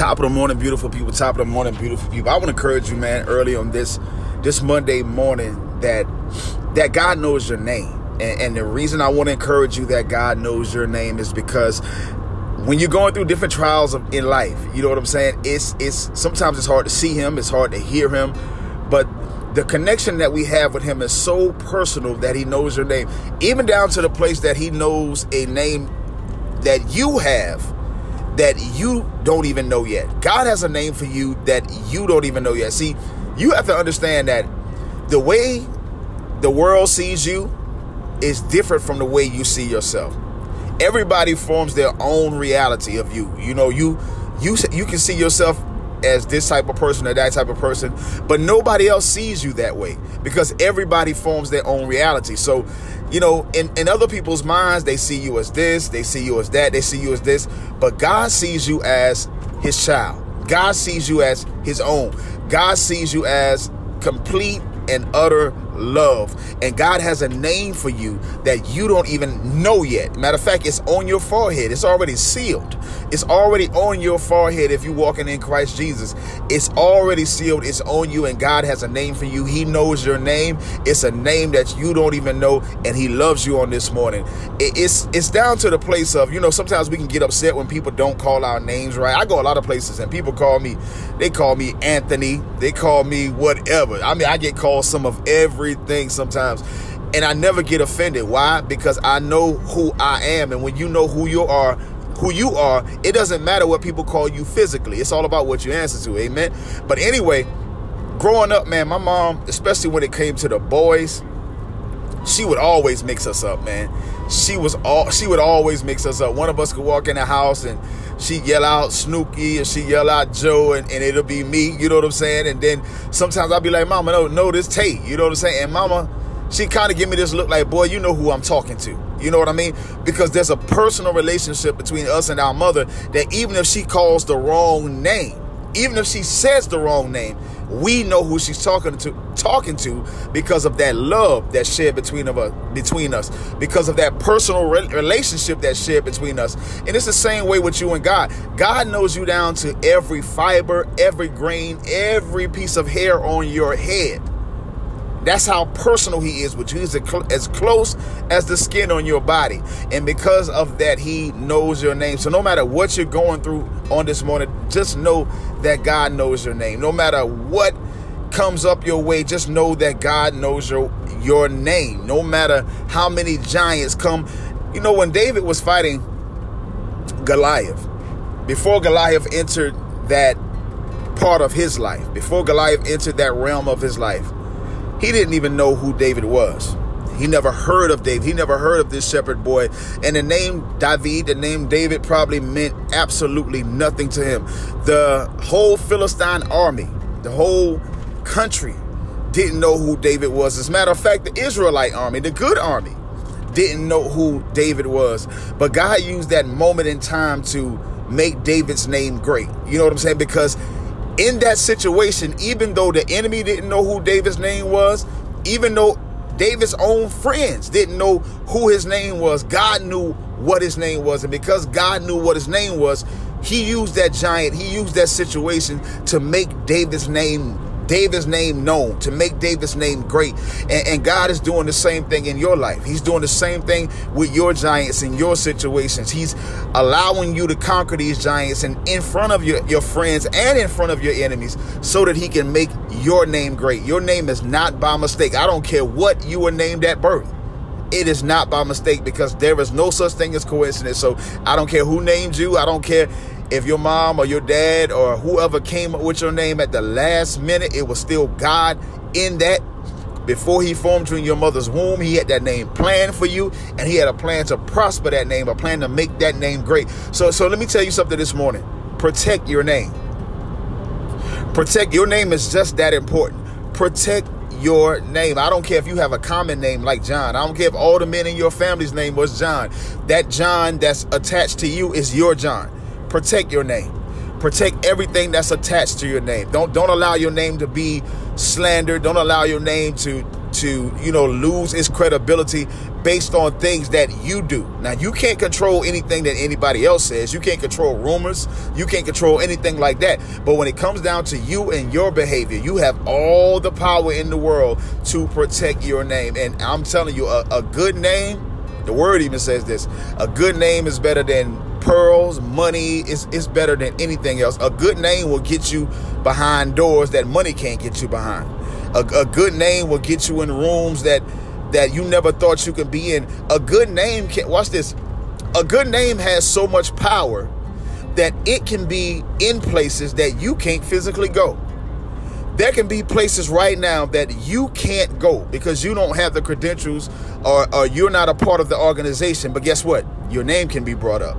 Top of the morning, beautiful people. Top of the morning, beautiful people. I want to encourage you, man, early on this this Monday morning that that God knows your name. And, and the reason I want to encourage you that God knows your name is because when you're going through different trials of, in life, you know what I'm saying? It's it's sometimes it's hard to see him, it's hard to hear him, but the connection that we have with him is so personal that he knows your name, even down to the place that he knows a name that you have that you don't even know yet. God has a name for you that you don't even know yet. See, you have to understand that the way the world sees you is different from the way you see yourself. Everybody forms their own reality of you. You know, you you you can see yourself as this type of person or that type of person, but nobody else sees you that way because everybody forms their own reality. So, you know, in, in other people's minds, they see you as this, they see you as that, they see you as this, but God sees you as his child. God sees you as his own. God sees you as complete and utter love. And God has a name for you that you don't even know yet. Matter of fact, it's on your forehead. It's already sealed. It's already on your forehead if you're walking in Christ Jesus. It's already sealed. It's on you, and God has a name for you. He knows your name. It's a name that you don't even know, and He loves you on this morning. It's it's down to the place of, you know, sometimes we can get upset when people don't call our names right. I go a lot of places and people call me, they call me Anthony, they call me whatever. I mean, I get called some of every everything sometimes. And I never get offended. Why? Because I know who I am. And when you know who you are, who you are, it doesn't matter what people call you physically. It's all about what you answer to. Amen. But anyway, growing up, man, my mom, especially when it came to the boys, she would always mix us up, man. She was all she would always mix us up. One of us could walk in the house and she yell out Snooky and she yell out Joe and, and it'll be me, you know what I'm saying? And then sometimes I'll be like, Mama, no, no, this Tate, you know what I'm saying? And Mama, she kind of give me this look like, boy, you know who I'm talking to. You know what I mean? Because there's a personal relationship between us and our mother that even if she calls the wrong name, even if she says the wrong name, we know who she's talking to talking to because of that love that's shared between of us between us because of that personal re- relationship that's shared between us. And it's the same way with you and god. God knows you down to every fiber every grain every piece of hair on your head that's how personal he is with you. He's as close as the skin on your body. And because of that, he knows your name. So no matter what you're going through on this morning, just know that God knows your name. No matter what comes up your way, just know that God knows your your name. No matter how many giants come. You know, when David was fighting Goliath, before Goliath entered that part of his life, before Goliath entered that realm of his life, he didn't even know who David was. He never heard of David. He never heard of this shepherd boy. And the name David, the name David probably meant absolutely nothing to him. The whole Philistine army, the whole country didn't know who David was. As a matter of fact, the Israelite army, the good army, didn't know who David was. But God used that moment in time to make David's name great. You know what I'm saying? Because in that situation, even though the enemy didn't know who David's name was, even though David's own friends didn't know who his name was, God knew what his name was. And because God knew what his name was, he used that giant, he used that situation to make David's name David's name known, to make David's name great. And, and, God is doing the same thing in your life. He's doing the same thing with your giants in your situations. He's allowing you to conquer these giants and in front of your, your friends and in front of your enemies so that he can make your name great. Your name is not by mistake. I don't care what you were named at birth. It is not by mistake because there is no such thing as coincidence. So I don't care who named you. I don't care if your mom or your dad or whoever came up with your name at the last minute, it was still God in that. Before he formed you in your mother's womb, he had that name planned for you, and he had a plan to prosper that name, a plan to make that name great. So, so let me tell you something this morning. Protect your name. Protect your name is just that important. Protect your name. I don't care if you have a common name like John. I don't care if all the men in your family's name was John. That John that's attached to you is your John. Protect your name. Protect everything that's attached to your name. Don't don't allow your name to be slandered. Don't allow your name to to you know lose its credibility based on things that you do. Now you can't control anything that anybody else says. You can't control rumors. You can't control anything like that. But when it comes down to you and your behavior, you have all the power in the world to protect your name. And I'm telling you, a, a good name, the word even says this, a good name is better than pearls, money is, is better than anything else. A good name will get you behind doors that money can't get you behind. A, a good name will get you in rooms that that you never thought you could be in. A good name can watch this. A good name has so much power that it can be in places that you can't physically go. There can be places right now that you can't go because you don't have the credentials or, or you're not a part of the organization. But guess what? Your name can be brought up.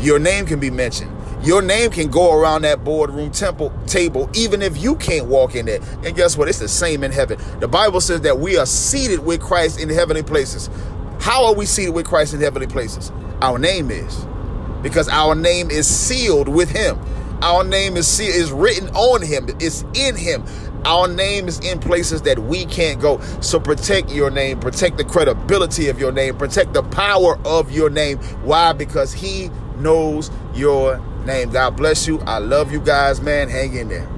Your name can be mentioned. Your name can go around that boardroom temple table, even if you can't walk in there. And guess what? It's the same in heaven. The Bible says that we are seated with Christ in heavenly places. How are we seated with Christ in heavenly places? Our name is. Because our name is sealed with him. Our name is sealed, is written on him. It's in him. Our name is in places that we can't go. So protect your name, protect the credibility of your name, protect the power of your name. Why? Because he knows your name. God bless you. I love you guys, man. Hang in there.